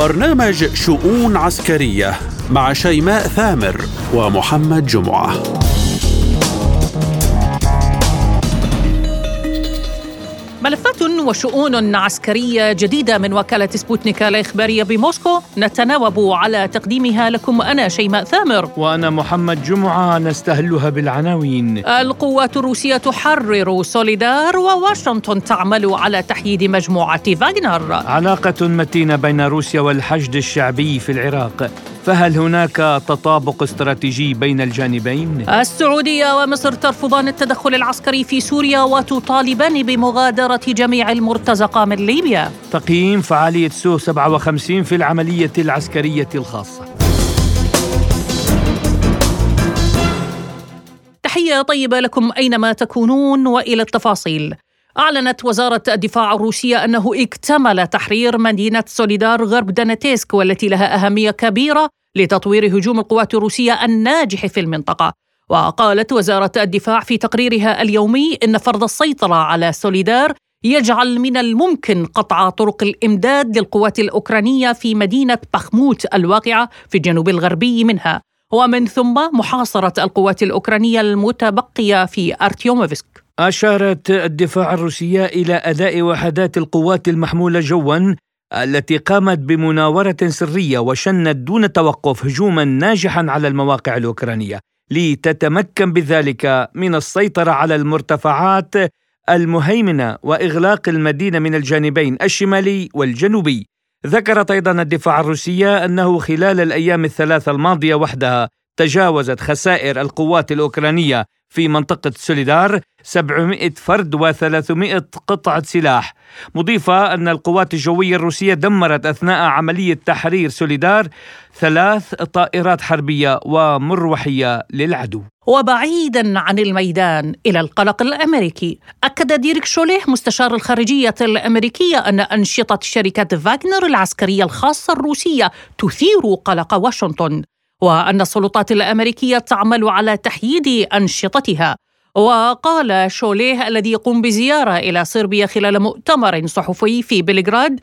برنامج شؤون عسكرية مع شيماء ثامر ومحمد جمعة. ملفات وشؤون عسكرية جديدة من وكالة سبوتنيك الإخبارية بموسكو. نتناوب على تقديمها لكم أنا شيماء ثامر. وأنا محمد جمعة نستهلها بالعناوين. القوات الروسية تحرر سوليدار وواشنطن تعمل على تحييد مجموعة فاغنر. علاقة متينة بين روسيا والحشد الشعبي في العراق. فهل هناك تطابق استراتيجي بين الجانبين؟ السعودية ومصر ترفضان التدخل العسكري في سوريا وتطالبان بمغادرة جميع المرتزقة من ليبيا. تقييم فعالية سو 57 في العملية العسكرية الخاصة. تحية طيبة لكم أينما تكونون وإلى التفاصيل. أعلنت وزارة الدفاع الروسية أنه اكتمل تحرير مدينة سوليدار غرب دانتسك والتي لها أهمية كبيرة لتطوير هجوم القوات الروسية الناجح في المنطقة. وقالت وزارة الدفاع في تقريرها اليومي إن فرض السيطرة على سوليدار يجعل من الممكن قطع طرق الإمداد للقوات الأوكرانية في مدينة بخموت الواقعة في الجنوب الغربي منها. ومن ثم محاصرة القوات الأوكرانية المتبقية في أرتيوموفسك. أشارت الدفاع الروسية إلى أداء وحدات القوات المحمولة جوا التي قامت بمناورة سرية وشنت دون توقف هجوما ناجحا على المواقع الأوكرانية لتتمكن بذلك من السيطرة على المرتفعات المهيمنة وإغلاق المدينة من الجانبين الشمالي والجنوبي. ذكرت أيضا الدفاع الروسية أنه خلال الأيام الثلاثة الماضية وحدها تجاوزت خسائر القوات الأوكرانية في منطقة سوليدار 700 فرد و300 قطعة سلاح. مضيفة أن القوات الجوية الروسية دمرت أثناء عملية تحرير سوليدار ثلاث طائرات حربية ومروحية للعدو. وبعيدا عن الميدان إلى القلق الأمريكي أكد ديريك شوليه مستشار الخارجية الأمريكية أن أنشطة شركة فاغنر العسكرية الخاصة الروسية تثير قلق واشنطن. وأن السلطات الأمريكية تعمل على تحييد أنشطتها. وقال شوليه الذي يقوم بزيارة إلى صربيا خلال مؤتمر صحفي في بلغراد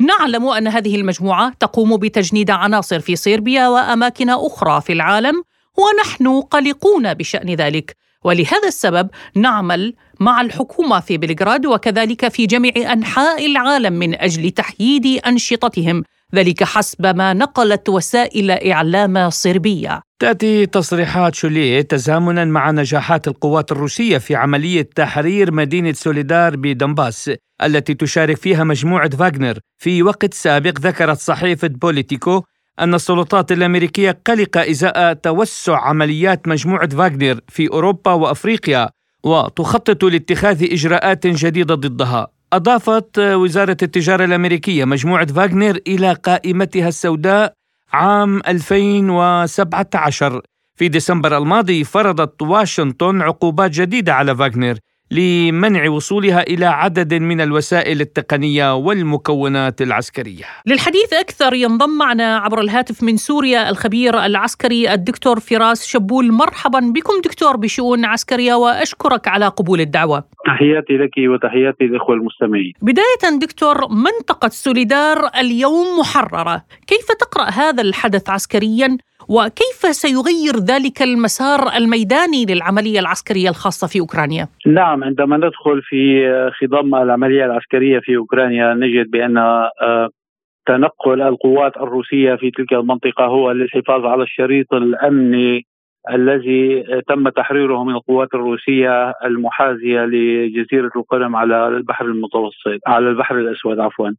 نعلم أن هذه المجموعة تقوم بتجنيد عناصر في صربيا وأماكن أخرى في العالم ونحن قلقون بشأن ذلك. ولهذا السبب نعمل مع الحكومة في بلغراد وكذلك في جميع أنحاء العالم من أجل تحييد أنشطتهم. ذلك حسب ما نقلت وسائل إعلام صربية. تأتي تصريحات شوليه تزامنا مع نجاحات القوات الروسية في عملية تحرير مدينة سوليدار بدنباس التي تشارك فيها مجموعة فاغنر. في وقت سابق ذكرت صحيفة بوليتيكو أن السلطات الأمريكية قلقة إزاء توسع عمليات مجموعة فاغنر في أوروبا وأفريقيا وتخطط لاتخاذ إجراءات جديدة ضدها. أضافت وزارة التجارة الأمريكية مجموعة فاغنر إلى قائمتها السوداء عام 2017 في ديسمبر الماضي فرضت واشنطن عقوبات جديدة على فاغنر لمنع وصولها إلى عدد من الوسائل التقنية والمكونات العسكرية. للحديث أكثر ينضم معنا عبر الهاتف من سوريا الخبير العسكري الدكتور فراس شبول مرحبا بكم دكتور بشؤون عسكرية وأشكرك على قبول الدعوة. تحياتي لك وتحياتي للإخوة المستمعين. بداية دكتور منطقة سوليدار اليوم محررة، كيف تقرأ هذا الحدث عسكريا وكيف سيغير ذلك المسار الميداني للعملية العسكرية الخاصة في أوكرانيا؟ نعم عندما ندخل في خضم العملية العسكرية في أوكرانيا نجد بأن آه، تنقل القوات الروسية في تلك المنطقة هو للحفاظ على الشريط الأمني الذي تم تحريره من القوات الروسية المحاذية لجزيرة القرم على البحر المتوسط على البحر الأسود عفوا.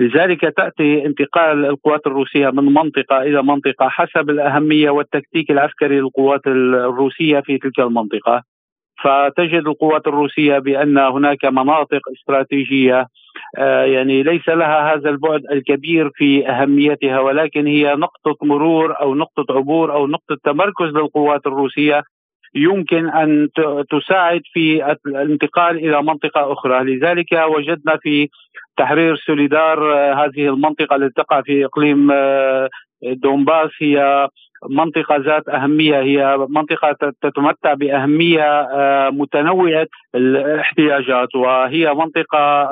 لذلك تأتي انتقال القوات الروسية من منطقة إلى منطقة حسب الأهمية والتكتيك العسكري للقوات الروسية في تلك المنطقة. فتجد القوات الروسية بأن هناك مناطق استراتيجية آه، يعني ليس لها هذا البعد الكبير في أهميتها ولكن هي نقطة مرور أو نقطة عبور أو نقطة تمركز للقوات الروسية يمكن أن تساعد في الانتقال إلى منطقة أخرى، لذلك وجدنا في تحرير سوليدار آه، هذه المنطقة التي تقع في إقليم آه، دونباس هي منطقة ذات أهمية هي منطقة تتمتع بأهمية آه، متنوعة الاحتياجات وهي منطقة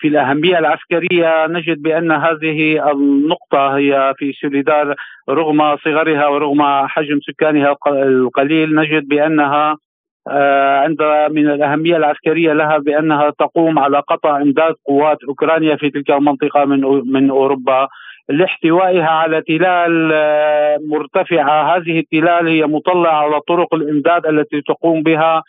في الأهمية العسكرية نجد بأن هذه النقطة هي في سوليدار رغم صغرها ورغم حجم سكانها القليل نجد بأنها آه، عند من الأهمية العسكرية لها بأنها تقوم على قطع إمداد قوات أوكرانيا في تلك المنطقة من من أوروبا. لاحتوائها على تلال آه، مرتفعة. هذه التلال هي مطلعة على طرق الإمداد التي تقوم بها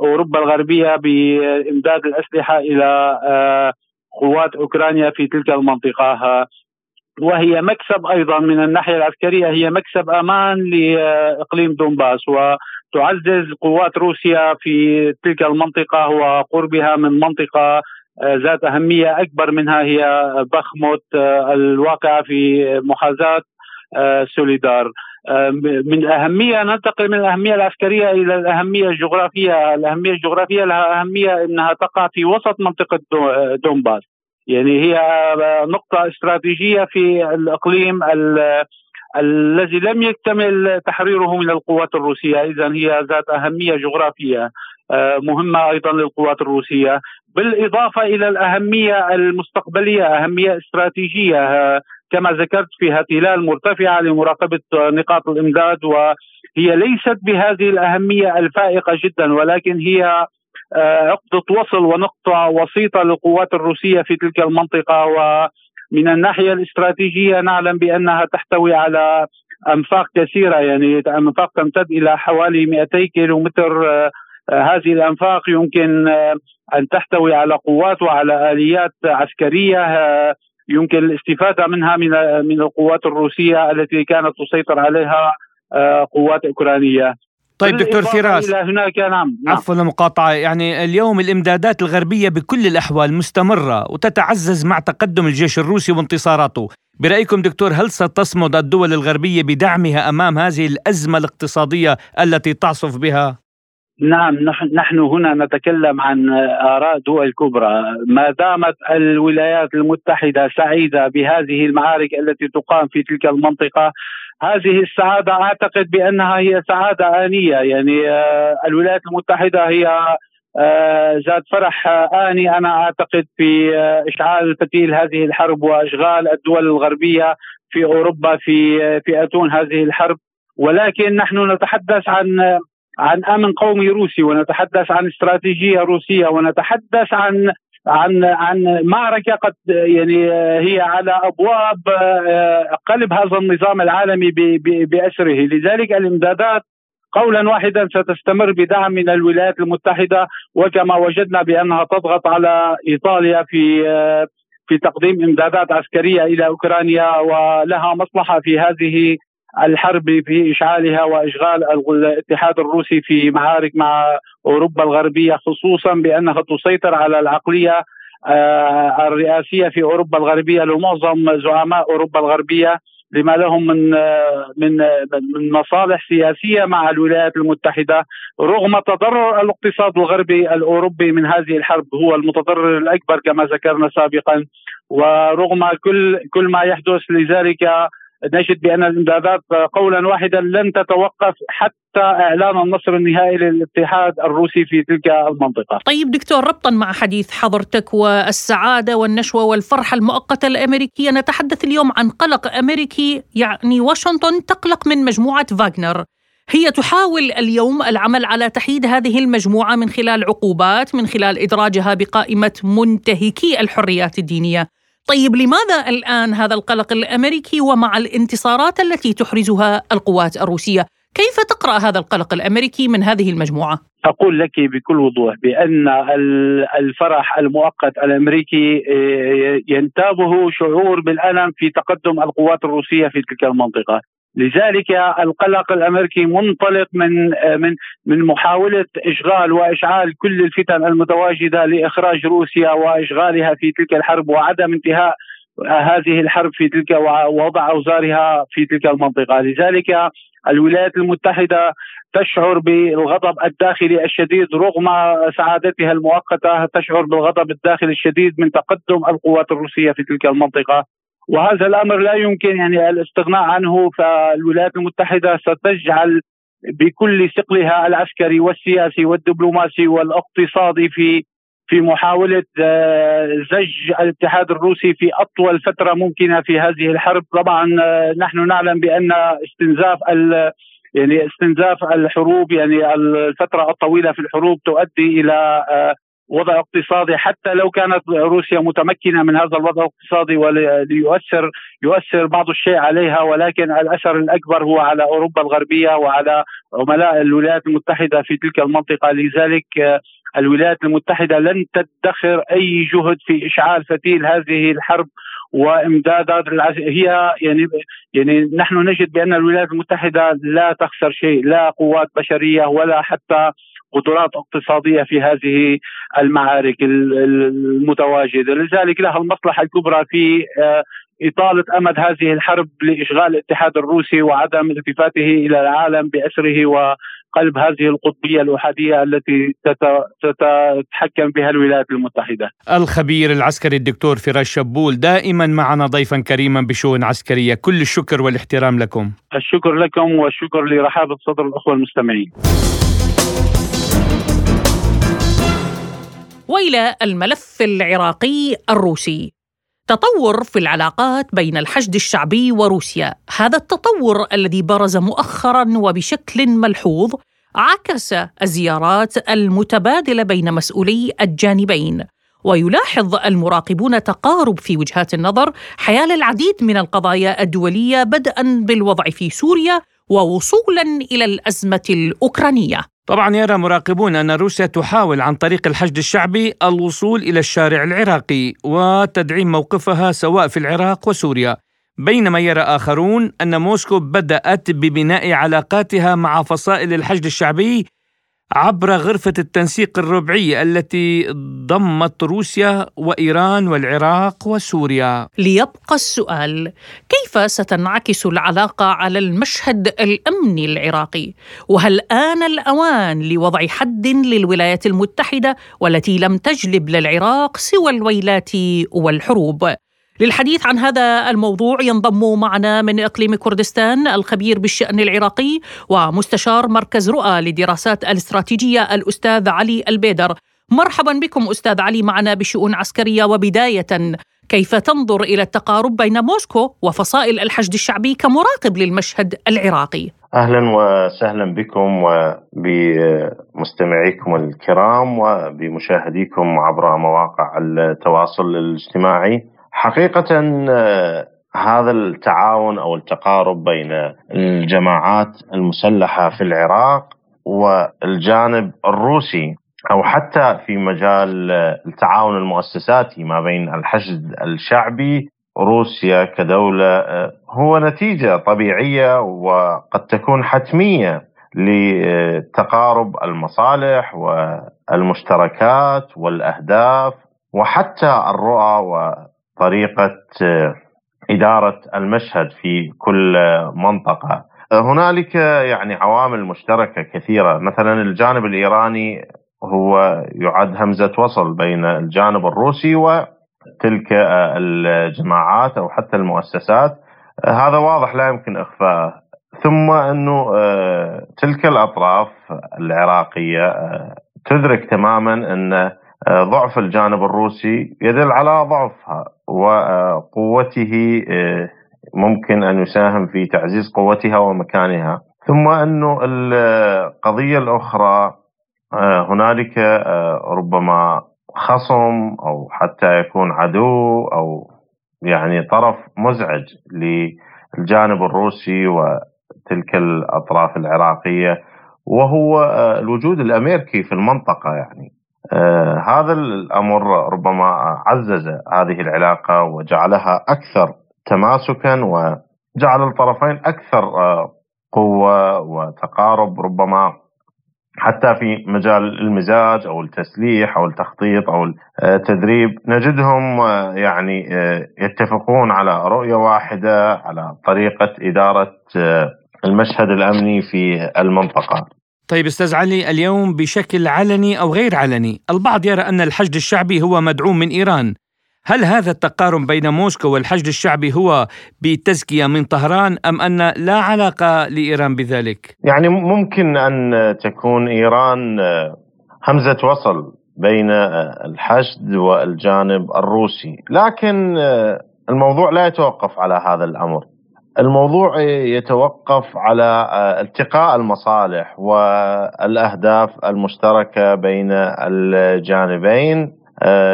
أوروبا الغربية بإمداد الأسلحة إلى آه، قوات أوكرانيا في تلك المنطقة. وهي مكسب أيضا من الناحية العسكرية هي مكسب أمان لإقليم دونباس وتعزز قوات روسيا في تلك المنطقة وقربها من منطقة آه، ذات أهمية أكبر منها هي بخموت آه، الواقعة في محاذاة آه، سوليدار. من الأهمية ننتقل من الأهمية العسكرية إلى الأهمية الجغرافية. الأهمية الجغرافية لها أهمية أنها تقع في وسط منطقة دونباس. يعني هي نقطة استراتيجية في الإقليم الذي لم يكتمل تحريره من القوات الروسية. إذا هي ذات أهمية جغرافية آه، مهمة أيضا للقوات الروسية. بالإضافة إلى الأهمية المستقبلية أهمية استراتيجية آه، كما ذكرت فيها تلال مرتفعة لمراقبة نقاط الإمداد وهي ليست بهذه الأهمية الفائقة جدا ولكن هي عقدة وصل ونقطة وسيطة للقوات الروسية في تلك المنطقة ومن الناحية الاستراتيجية نعلم بأنها تحتوي على أنفاق كثيرة يعني أنفاق تمتد إلى حوالي 200 كيلومتر. آه، هذه الأنفاق يمكن آه، أن تحتوي على قوات وعلى آليات عسكرية. يمكن الاستفادة منها من من القوات الروسية التي كانت تسيطر عليها قوات أوكرانية. طيب دكتور فراس هناك نعم, نعم. عفوا المقاطعة يعني اليوم الإمدادات الغربية بكل الأحوال مستمرة وتتعزز مع تقدم الجيش الروسي وانتصاراته برأيكم دكتور هل ستصمد الدول الغربية بدعمها أمام هذه الأزمة الاقتصادية التي تعصف بها؟ نعم نحن هنا نتكلم عن آراء دول كبرى ما دامت الولايات المتحدة سعيدة بهذه المعارك التي تقام في تلك المنطقة هذه السعادة أعتقد بأنها هي سعادة آنية. يعني آه، الولايات المتحدة هي آه، ذات فرح آني. أنا أعتقد في آه، إشعال فتيل هذه الحرب وإشغال الدول الغربية في أوروبا في في أتون هذه الحرب. ولكن نحن نتحدث عن عن أمن قومي روسي ونتحدث عن استراتيجية روسية ونتحدث عن عن عن معركة قد يعني هي على أبواب آه، قلب هذا النظام العالمي بأسره، لذلك الإمدادات قولا واحدا ستستمر بدعم من الولايات المتحدة وكما وجدنا بأنها تضغط على إيطاليا في آه، في تقديم إمدادات عسكرية إلى أوكرانيا ولها مصلحة في هذه الحرب في إشعالها وإشغال الاتحاد الروسي في معارك مع أوروبا الغربية خصوصا بأنها تسيطر على العقلية آه، الرئاسية في أوروبا الغربية لمعظم زعماء أوروبا الغربية لما لهم من آه، من من مصالح سياسية مع الولايات المتحدة رغم تضرر الاقتصاد الغربي الأوروبي من هذه الحرب هو المتضرر الأكبر كما ذكرنا سابقا ورغم كل كل ما يحدث لذلك نجد بأن الإمدادات قولا واحدا لن تتوقف حتى إعلان النصر النهائي للاتحاد الروسي في تلك المنطقة. طيب دكتور ربطا مع حديث حضرتك والسعاده والنشوة والفرحه المؤقته الامريكيه نتحدث اليوم عن قلق أمريكي يعني واشنطن تقلق من مجموعة فاغنر. هي تحاول اليوم العمل على تحييد هذه المجموعة من خلال عقوبات من خلال إدراجها بقائمة منتهكي الحريات الدينية. طيب لماذا الآن هذا القلق الأمريكي ومع الانتصارات التي تحرزها القوات الروسية؟ كيف تقرأ هذا القلق الأمريكي من هذه المجموعة؟ أقول لك بكل وضوح بأن الفرح المؤقت الأمريكي آه، ينتابه شعور بالألم في تقدم القوات الروسية في تلك المنطقة، لذلك القلق الأمريكي منطلق من من من محاولة إشغال وإشعال كل الفتن المتواجدة لإخراج روسيا وإشغالها في تلك الحرب وعدم انتهاء هذه الحرب في تلك ووضع أوزارها في تلك المنطقة، لذلك الولايات المتحدة تشعر بالغضب الداخلي الشديد رغم سعادتها المؤقتة تشعر بالغضب الداخلي الشديد من تقدم القوات الروسية في تلك المنطقة. وهذا الأمر لا يمكن يعني الاستغناء عنه فالولايات المتحدة ستجعل بكل ثقلها العسكري والسياسي والدبلوماسي والاقتصادي في في محاولة زج الاتحاد الروسي في أطول فترة ممكنة في هذه الحرب. طبعا نحن نعلم بأن استنزاف يعني استنزاف الحروب يعني الفترة الطويلة في الحروب تؤدي إلى وضع اقتصادي حتى لو كانت روسيا متمكنة من هذا الوضع الاقتصادي وليؤثر يؤثر بعض الشيء عليها ولكن الأثر الأكبر هو على أوروبا الغربية وعلى عملاء الولايات المتحدة في تلك المنطقة. لذلك الولايات المتحدة لن تدخر أي جهد في إشعال فتيل هذه الحرب وامدادات هي يعني يعني نحن نجد بأن الولايات المتحدة لا تخسر شيء لا قوات بشرية ولا حتى قدرات اقتصادية في هذه المعارك المتواجدة، لذلك لها المصلحة الكبرى في آه، إطالة أمد هذه الحرب لإشغال الاتحاد الروسي وعدم التفاته إلى العالم بأسره وقلب هذه القطبية الأحادية التي تتحكم بها الولايات المتحدة. الخبير العسكري الدكتور فراس شبول دائما معنا ضيفا كريما بشؤون عسكرية. كل الشكر والاحترام لكم. الشكر لكم والشكر لرحابة صدر الأخوة المستمعين. والى الملف العراقي الروسي. تطور في العلاقات بين الحشد الشعبي وروسيا. هذا التطور الذي برز مؤخرا وبشكل ملحوظ عكس الزيارات المتبادلة بين مسؤولي الجانبين. ويلاحظ المراقبون تقارب في وجهات النظر حيال العديد من القضايا الدولية بدءا بالوضع في سوريا ووصولا إلى الأزمة الأوكرانية. طبعا يرى مراقبون أن روسيا تحاول عن طريق الحشد الشعبي الوصول إلى الشارع العراقي وتدعيم موقفها سواء في العراق وسوريا. بينما يرى آخرون أن موسكو بدأت ببناء علاقاتها مع فصائل الحشد الشعبي عبر غرفة التنسيق الربعية التي ضمت روسيا وإيران والعراق وسوريا ليبقى السؤال كيف ستنعكس العلاقة على المشهد الأمني العراقي؟ وهل آن الأوان لوضع حد للولايات المتحدة والتي لم تجلب للعراق سوى الويلات والحروب؟ للحديث عن هذا الموضوع ينضم معنا من إقليم كردستان الخبير بالشأن العراقي ومستشار مركز رؤى لدراسات الاستراتيجية الأستاذ علي البيدر. مرحبا بكم أستاذ علي معنا بشؤون عسكرية وبداية كيف تنظر إلى التقارب بين موسكو وفصائل الحشد الشعبي كمراقب للمشهد العراقي؟ أهلا وسهلا بكم وبمستمعيكم الكرام وبمشاهديكم عبر مواقع التواصل الاجتماعي. حقيقة آه، هذا التعاون أو التقارب بين الجماعات المسلحة في العراق والجانب الروسي أو حتى في مجال آه، التعاون المؤسساتي ما بين الحشد الشعبي روسيا كدولة آه، هو نتيجة طبيعية وقد تكون حتمية لتقارب المصالح والمشتركات والأهداف وحتى الرؤى طريقة آه، إدارة المشهد في كل منطقة. هنالك يعني عوامل مشتركة كثيرة، مثلا الجانب الإيراني هو يعد همزة وصل بين الجانب الروسي وتلك الجماعات أو حتى المؤسسات، هذا واضح لا يمكن إخفاءه. ثم أنه آه، تلك الأطراف العراقية آه، تدرك تماما أن ضعف الجانب الروسي يدل على ضعفها وقوته آه، ممكن أن يساهم في تعزيز قوتها ومكانها. ثم انه القضية الأخرى آه، هنالك آه، ربما خصم أو حتى يكون عدو أو يعني طرف مزعج للجانب الروسي وتلك الأطراف العراقية وهو الوجود الأمريكي في المنطقة يعني. آه هذا الأمر ربما عزز هذه العلاقة وجعلها أكثر تماسكا وجعل الطرفين أكثر آه قوة وتقارب ربما حتى في مجال المزاج أو التسليح أو التخطيط أو التدريب نجدهم آه، يعني آه، يتفقون على رؤية واحدة على طريقة إدارة آه، المشهد الأمني في المنطقة. طيب أستاذ علي اليوم بشكل علني أو غير علني، البعض يرى أن الحشد الشعبي هو مدعوم من إيران. هل هذا التقارب بين موسكو والحشد الشعبي هو بتزكية من طهران أم أن لا علاقة لإيران بذلك؟ يعني ممكن أن تكون إيران همزة وصل بين الحشد والجانب الروسي لكن الموضوع لا يتوقف على هذا الأمر الموضوع يتوقف على التقاء المصالح والأهداف المشتركة بين الجانبين.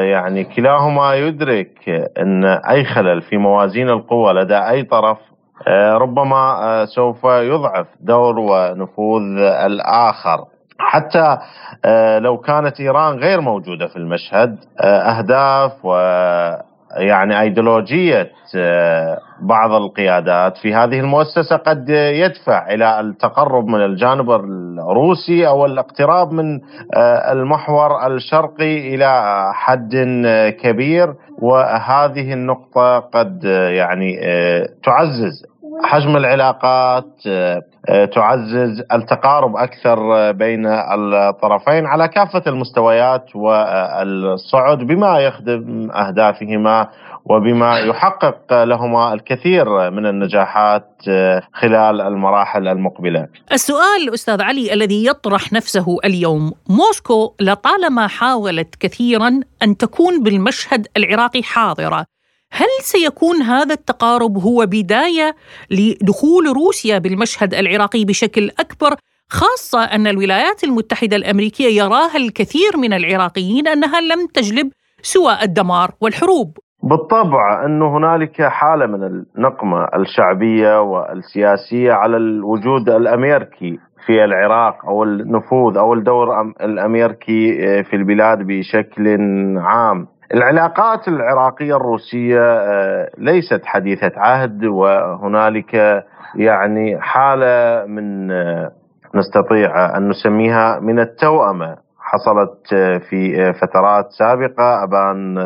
يعني كلاهما يدرك أن أي خلل في موازين القوى لدى أي طرف ربما سوف يضعف دور ونفوذ الآخر. حتى لو كانت إيران غير موجودة في المشهد أهداف و يعني أيديولوجية آه، بعض القيادات في هذه المؤسسة قد يدفع إلى التقرب من الجانب الروسي أو الاقتراب من آه، المحور الشرقي إلى حد كبير. وهذه النقطة قد يعني آه، تعزز حجم العلاقات تعزز التقارب أكثر بين الطرفين على كافة المستويات والصعد بما يخدم أهدافهما وبما يحقق لهما الكثير من النجاحات خلال المراحل المقبلة. السؤال أستاذ علي الذي يطرح نفسه اليوم، موسكو لطالما حاولت كثيرا أن تكون بالمشهد العراقي حاضرة، هل سيكون هذا التقارب هو بداية لدخول روسيا بالمشهد العراقي بشكل أكبر خاصة أن الولايات المتحدة الأمريكية يراها الكثير من العراقيين أنها لم تجلب سوى الدمار والحروب بالطبع أنه هنالك حالة من النقمة الشعبية والسياسية على الوجود الامريكي في العراق أو النفوذ أو الدور الامريكي في البلاد بشكل عام. العلاقات العراقية الروسية آه، ليست حديثة عهد وهنالك يعني حالة من آه، نستطيع أن نسميها من التوأمة. حصلت آه، في فترات سابقة ابان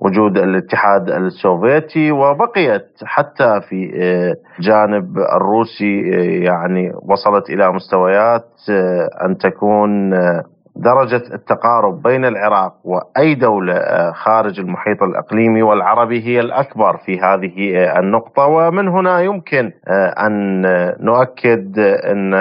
وجود الاتحاد السوفيتي وبقيت حتى في جانب الروسي يعني وصلت إلى مستويات أن تكون درجة التقارب بين العراق وأي دولة آه، خارج المحيط الإقليمي والعربي هي الأكبر في هذه آه، النقطة. ومن هنا يمكن آه، أن نؤكد أن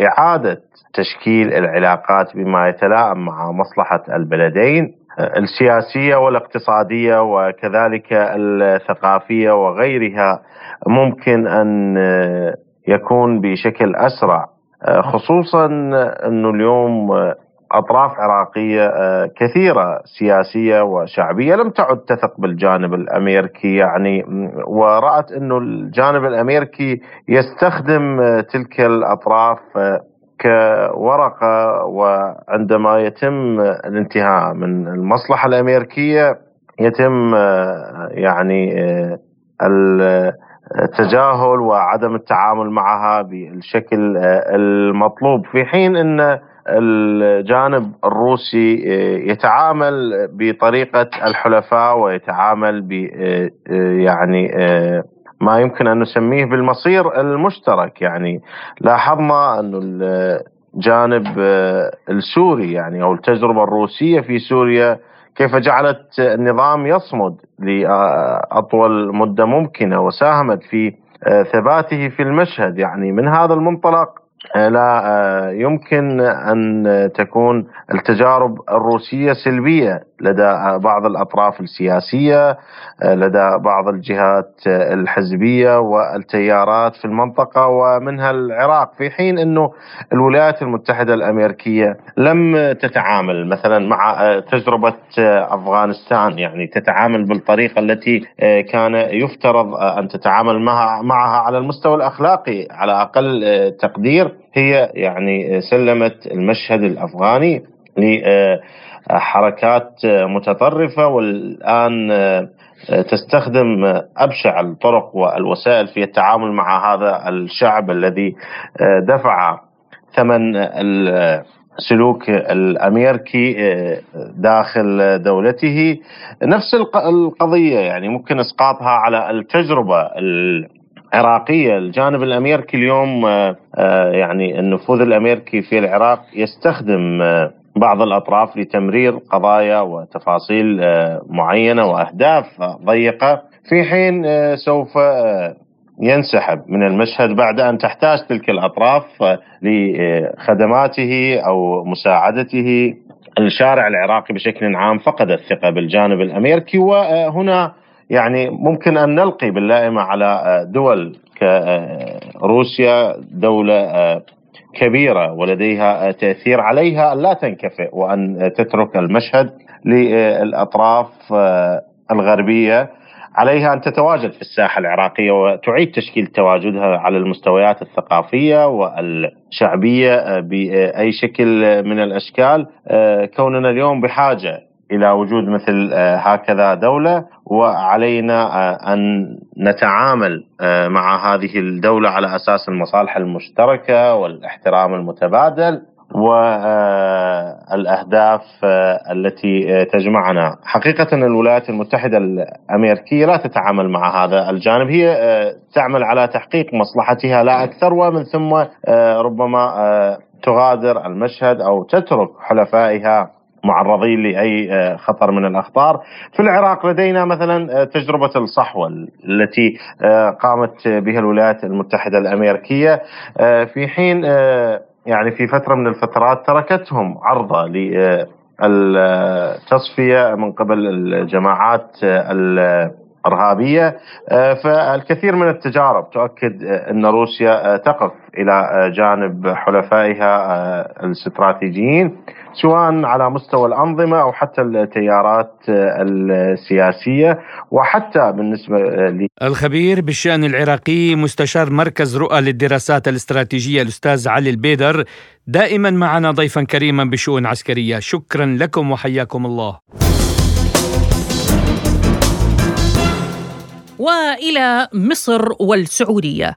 إعادة تشكيل العلاقات بما يتلائم مع مصلحة البلدين السياسية والاقتصادية وكذلك الثقافية وغيرها ممكن أن يكون بشكل أسرع خصوصا أنه اليوم أطراف عراقية آه، كثيرة سياسية وشعبية. لم تعد تثق بالجانب الأمريكي يعني ورأت إنه الجانب الأمريكي يستخدم آه، تلك الأطراف آه، كورقة وعندما يتم الانتهاء من المصلحة الأمريكية يتم يعني التجاهل وعدم التعامل معها بالشكل المطلوب. في حين إن الجانب الروسي آه، يتعامل بطريقة الحلفاء ويتعامل ب آه، آه، يعني ما يمكن أن نسميه بالمصير المشترك. يعني لاحظنا انه الجانب السوري يعني أو التجربة الروسية في سوريا كيف جعلت النظام يصمد لأطول مدة ممكنة وساهمت في ثباته في المشهد؟ يعني من هذا المنطلق آه، لا آه، يمكن أن تكون التجارب الروسية سلبية. لدى بعض الأطراف السياسية آه، لدى بعض الجهات الحزبية والتيارات في المنطقة ومنها العراق في حين إنه الولايات المتحدة الأمريكية لم تتعامل مثلا مع تجربة أفغانستان يعني تتعامل بالطريقة التي كان يفترض أن تتعامل معها على المستوى الأخلاقي على أقل تقدير هي يعني سلمت المشهد الأفغاني. لحركات متطرفة والآن تستخدم أبشع الطرق والوسائل في التعامل مع هذا الشعب الذي دفع ثمن السلوك الامريكي داخل دولته. نفس القضية يعني ممكن إسقاطها على التجربة عراقيه الجانب الامريكي اليوم آه، آه، يعني النفوذ الامريكي في العراق يستخدم آه، بعض الأطراف لتمرير قضايا وتفاصيل معينة وأهداف ضيقة. في حين سوف ينسحب من المشهد بعد أن تحتاج تلك الأطراف لخدماته أو مساعدته. الشارع العراقي بشكل عام فقد الثقة بالجانب الامريكي وهنا يعني ممكن أن نلقي باللائمة على دول كروسيا دولة كبيرة ولديها تأثير عليها أن لا تنكفئ وأن تترك المشهد للأطراف الغربية. عليها أن تتواجد في الساحة العراقية وتعيد تشكيل تواجدها على المستويات الثقافية والشعبية بأي شكل من الأشكال. كوننا اليوم بحاجة إلى وجود مثل هكذا دولة وعلينا أن نتعامل مع هذه الدولة على أساس المصالح المشتركة والإحترام المتبادل والاهداف التي تجمعنا. حقيقة الولايات المتحدة الأمريكية لا تتعامل مع هذا الجانب. هي تعمل على تحقيق مصلحتها لا أكثر ومن ثم ربما تغادر المشهد أو تترك حلفائها معرضين لأي خطر من الاخطار. في العراق لدينا مثلا تجربة الصحوة التي قامت بها الولايات المتحدة الأمريكية في حين يعني في فترة من الفترات تركتهم عرضة للتصفيه من قبل الجماعات الإرهابية فالكثير من التجارب تؤكد أن روسيا تقف إلى جانب حلفائها الاستراتيجيين سواء على مستوى الأنظمة أو حتى التيارات السياسية وحتى بالنسبة لي الخبير بالشأن العراقي مستشار مركز رؤى للدراسات الاستراتيجية الأستاذ علي البيدر دائما معنا ضيفا كريما بشؤون عسكرية. شكرا لكم وحياكم الله. وإلى مصر والسعودية.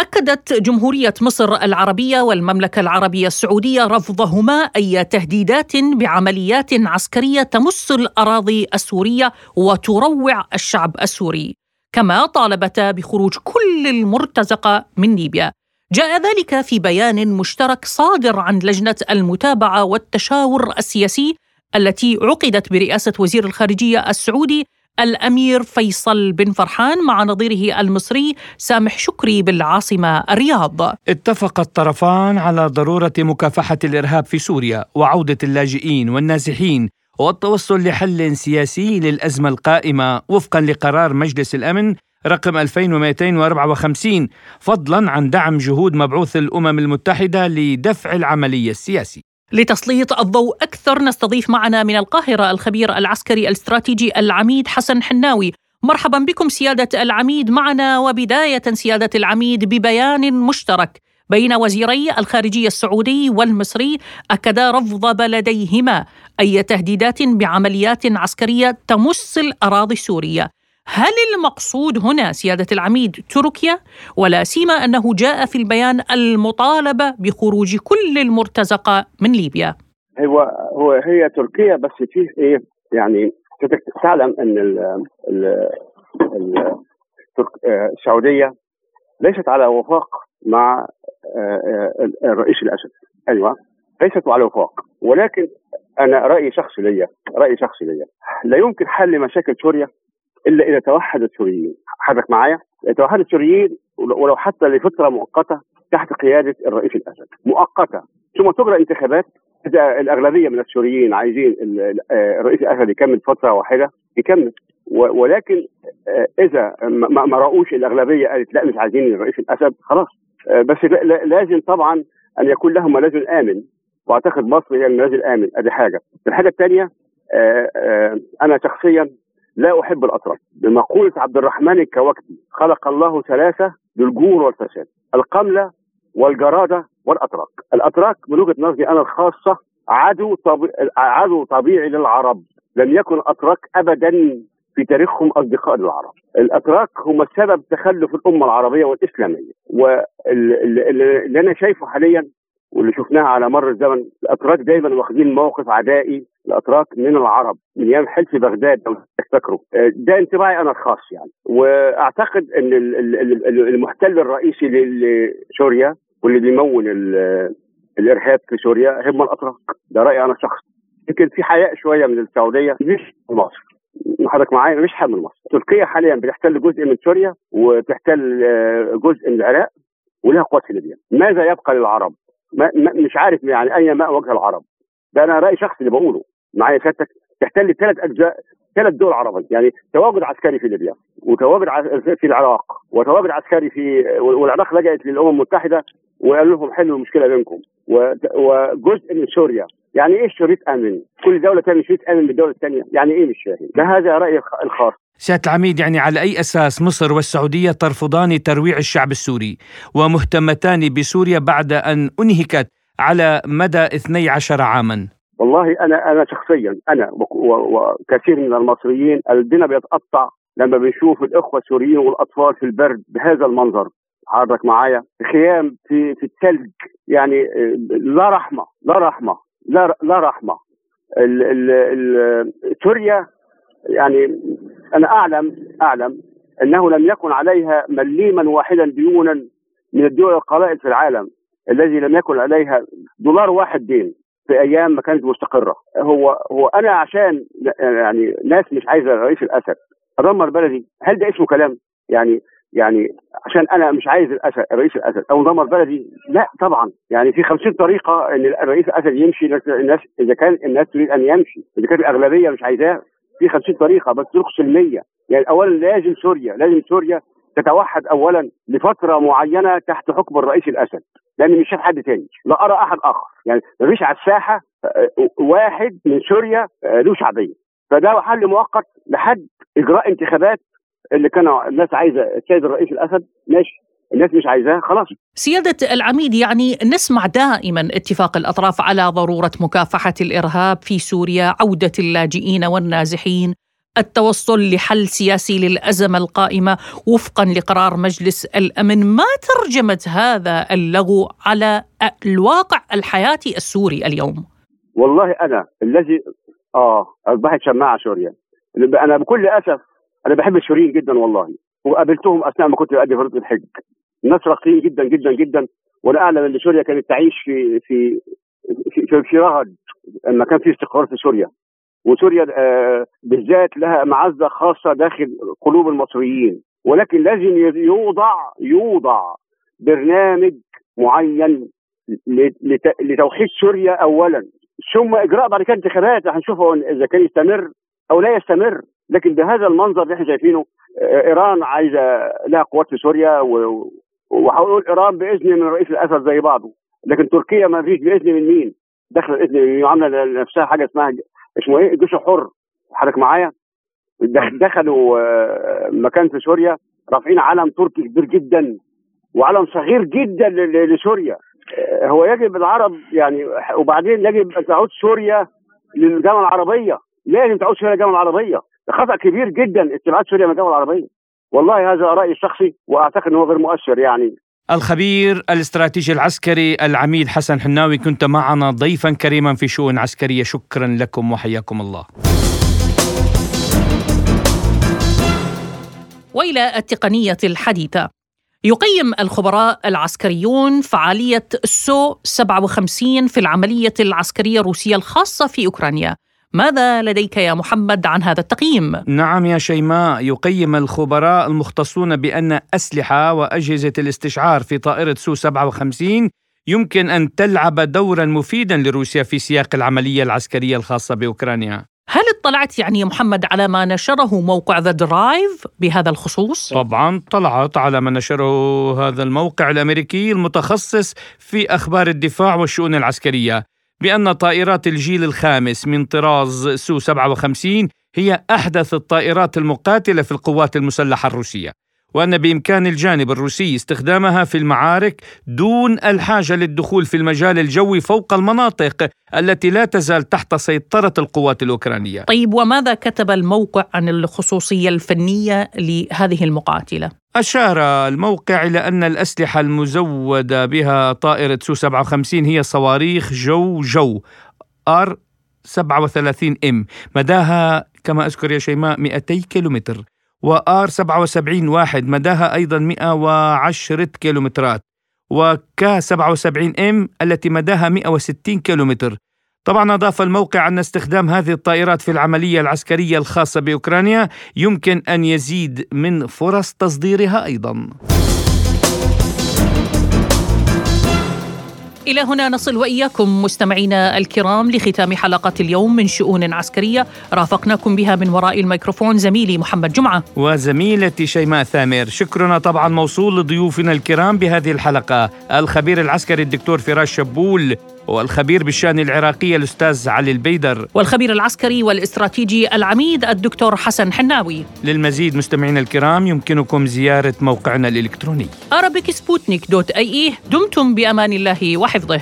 أكدت جمهورية مصر العربية والمملكة العربية السعودية رفضهما أي تهديدات بعمليات عسكرية تمس الأراضي السورية وتروع الشعب السوري، كما طالبتا بخروج كل المرتزقة من ليبيا. جاء ذلك في بيان مشترك صادر عن لجنة المتابعة والتشاور السياسي التي عقدت برئاسة وزير الخارجية السعودي الأمير فيصل بن فرحان مع نظيره المصري سامح شكري بالعاصمة الرياض. اتفق الطرفان على ضرورة مكافحة الإرهاب في سوريا وعودة اللاجئين والنازحين والتوصل لحل سياسي للأزمة القائمة وفقا لقرار مجلس الأمن رقم 2254 فضلا عن دعم جهود مبعوث الأمم المتحدة لدفع العملية السياسية. لتسليط الضوء أكثر نستضيف معنا من القاهرة الخبير العسكري الاستراتيجي العميد حسن حناوي. مرحبا بكم سيادة العميد معنا وبداية سيادة العميد ببيان مشترك بين وزيري الخارجية السعودي والمصري أكدا رفض بلديهما أي تهديدات بعمليات عسكرية تمس الأراضي السورية. هل المقصود هنا سيادة العميد تركيا؟ ولا سيما أنه جاء في البيان المطالبة بخروج كل المرتزقة من ليبيا. هو هو هي تركيا بس فيه إيه؟ يعني تعلم إن ال ال السعودية ليست على وفاق مع الرئيس الأسد. أيوه ليست على وفاق. ولكن أنا رايي شخصي ليا رايي شخصي ليا. لا يمكن حل مشاكل سوريا إلا إذا توحد السوريين. حضرتك معايا؟ توحد السوريين ولو حتى لفترة مؤقتة تحت قيادة الرئيس الأسد. مؤقتة. ثم تجرى انتخابات اذا الأغلبية من السوريين عايزين الرئيس الأسد يكمل فترة واحدة يكمل. ولكن إذا ما رأوش الأغلبية قالت لا مش عايزين الرئيس الأسد خلاص. بس لازم طبعا أن يكون لهم ملاذ آمن. وأعتقد مصر هي الملاذ الآمن. أدي حاجة. الحاجة الثانية أنا شخصيا لا أحب الاتراك بمقوله عبد الرحمن الكواكبي خلق الله ثلاثة للجور والفساد القملة والجرادة والأتراك. الأتراك من وجهة نظري أنا الخاصة عدو طبي... عدو طبيعي للعرب. لم يكن الأتراك ابدا في تاريخهم أصدقاء للعرب. الأتراك هم سبب تخلف الأمة العربية والإسلامية. واللي أنا شايفه حاليا واللي شفناها على مر الزمن الأتراك دايما واخدين موقف عدائي الأتراك من العرب من أيام حلف بغداد لو تفتكروا. ده انطباعي أنا الخاص يعني. وأعتقد إن المحتل الرئيسي لسوريا واللي بيمول الإرهاب في سوريا هم الأتراك. ده رأيي أنا شخصي يمكن في حياء شوية من السعودية. مش مصر. حضرتك معايا؟ مش حال من مصر. تركيا حاليا بتحتل جزء من سوريا وبتحتل جزء من العراق ولها قوات في ليبيا. ماذا يبقى للعرب؟ ما مش عارف يعني أي ماء وجه العرب. ده أنا رأي شخصي اللي بقوله. معايا سيادتك تحتل ثلاث أجزاء ثلاث دول عربيه يعني تواجد عسكري في ليبيا وتواجد في العراق وتواجد عسكري في والعراق لجأت للأمم المتحدة وقال لهم حلوا المشكلة بينكم. وجزء من سوريا. يعني إيه شريط آمن؟ كل دولة تعمل شريط آمن بالدولة الثانية، يعني إيه مش فاهم؟ ده هذا رأيي الخاص. سيادة العميد يعني على أي أساس مصر والسعودية ترفضان ترويع الشعب السوري؟ ومهتمتان بسوريا بعد أن أنهكت على مدى 12 عاما. والله أنا أنا شخصيا أنا وكثير من المصريين قلبنا بيتقطع لما بنشوف الإخوة السوريين والأطفال في البرد بهذا المنظر. حضرتك معايا؟ خيام في في الثلج يعني لا رحمة لا رحمة لا لا رحمة. ال ال ال سوريا يعني أنا أعلم أعلم أنه لم يكن عليها مليما واحدا ديونا من الدول القلائل في العالم. الذي لم يكن عليها دولار واحد دين في أيام ما كانت مستقرة. هو هو أنا عشان يعني ناس مش عايزة رئيس الأسد ادمر بلدي هل ده اسمه كلام؟ يعني يعني عشان أنا مش عايز الأسد رئيس الأسد أو ندمر بلدي لا طبعا. يعني في 50 طريقة إن الرئيس الأسد يمشي الناس إذا كان الناس تريد أن يمشي إذا كانت الأغلبية مش عايزاه في 50 طريقة بس طرق سلميه يعني اولا لازم سوريا لازم سوريا تتوحد اولا لفترة معينة تحت حكم الرئيس الأسد لأن مش شايف حد تاني لا أرى أحد آخر. يعني مفيش على الساحة آه، واحد من سوريا آه، له شعبيه فده حل مؤقت لحد إجراء انتخابات اللي كانوا الناس عايزة السيد الرئيس الأسد ماشي الناس مش عايزاها خلاص. سيادة العميد يعني نسمع دائما اتفاق الأطراف على ضرورة مكافحة الإرهاب في سوريا عودة اللاجئين والنازحين. التوصل لحل سياسي للأزمة القائمة وفقا لقرار مجلس الأمن ما ترجمة هذا اللغو على الواقع الحياتي السوري اليوم؟ والله أنا الذي آه أصبحت شماعة سوريا. أنا بكل أسف أنا بحب السوريين جدا والله. وقابلتهم أثناء ما كنت بادي فريضه الحج. الناس راقيين جدا جدا جدا. وأنا أعلم إن سوريا كانت تعيش في في في, في, رغد لما كان في استقرار في سوريا. وسوريا آه بالذات لها معزة خاصة داخل قلوب المصريين. ولكن لازم يوضع يوضع برنامج معين لتوحيد سوريا اولا. ثم إجراء بعد كده انتخابات هنشوفه إذا كان يستمر أو لا يستمر. لكن بهذا المنظر اللي إحنا شايفينه آه، إيران عايزة لها قوات في سوريا وهقول إيران بإذن من رئيس الأسد زي بعضه. لكن تركيا ما فيش بإذن من مين؟ داخله باذن من عاملة لنفسها حاجة اسمها اسمه إيه؟ الجيش الحر. حضرتك معايا؟ دخلوا آه، مكان في سوريا رافعين علم تركي كبير جدا وعلم صغير جدا لسوريا. آه، هو يجب العرب يعني وبعدين يجب أن تعود سوريا للجامعة العربية. لازم تعود سوريا للجامعة العربية. خطأ كبير جدا استبعاد سوريا من الدول العربية. والله هذا رأيي الشخصي وأعتقد إنه غير مؤثر يعني. الخبير الاستراتيجي العسكري العميد حسن حناوي كنت معنا ضيفا كريما في شؤون عسكرية. شكرا لكم وحياكم الله. والى التقنية الحديثة. يقيم الخبراء العسكريون فعالية سو 57 في العملية العسكرية الروسية الخاصة في أوكرانيا. ماذا لديك يا محمد عن هذا التقييم؟ نعم يا شيماء يقيم الخبراء المختصون بأن أسلحة وأجهزة الاستشعار في طائرة سو 57 يمكن أن تلعب دورا مفيدا لروسيا في سياق العملية العسكرية الخاصة بأوكرانيا هل اطلعت يعني محمد على ما نشره موقع The Drive بهذا الخصوص؟ طبعا طلعت على ما نشره هذا الموقع الأمريكي المتخصص في أخبار الدفاع والشؤون العسكرية بأن طائرات الجيل الخامس من طراز سو 57 هي أحدث الطائرات المقاتلة في القوات المسلحة الروسية. وأن بإمكان الجانب الروسي استخدامها في المعارك دون الحاجة للدخول في المجال الجوي فوق المناطق التي لا تزال تحت سيطرة القوات الأوكرانية طيب وماذا كتب الموقع عن الخصوصية الفنية لهذه المقاتلة؟ أشار الموقع إلى أن الأسلحة المزودة بها طائرة سو 57 هي صواريخ جو جو آر 37 إم مداها كما أذكر يا شيماء 200 كيلومتر وآر 77 واحد مداها أيضا 110 كيلومترات. وكا 77 إم التي مداها 160 كيلومتر. طبعا أضاف الموقع أن استخدام هذه الطائرات في العملية العسكرية الخاصة بأوكرانيا يمكن أن يزيد من فرص تصديرها أيضا. إلى هنا نصل وإياكم مستمعينا الكرام لختام حلقة اليوم من شؤون عسكرية. رافقناكم بها من وراء الميكروفون زميلي محمد جمعة. وزميلتي شيماء ثامر. شكرنا طبعا موصول لضيوفنا الكرام بهذه الحلقة. الخبير العسكري الدكتور فراس شبول. والخبير بالشأن العراقي الأستاذ علي البيدر. والخبير العسكري والاستراتيجي العميد الدكتور حسن حناوي. للمزيد مستمعينا الكرام يمكنكم زيارة موقعنا الإلكتروني. Arabicsputnik.ae دمتم بأمان الله وحفظه.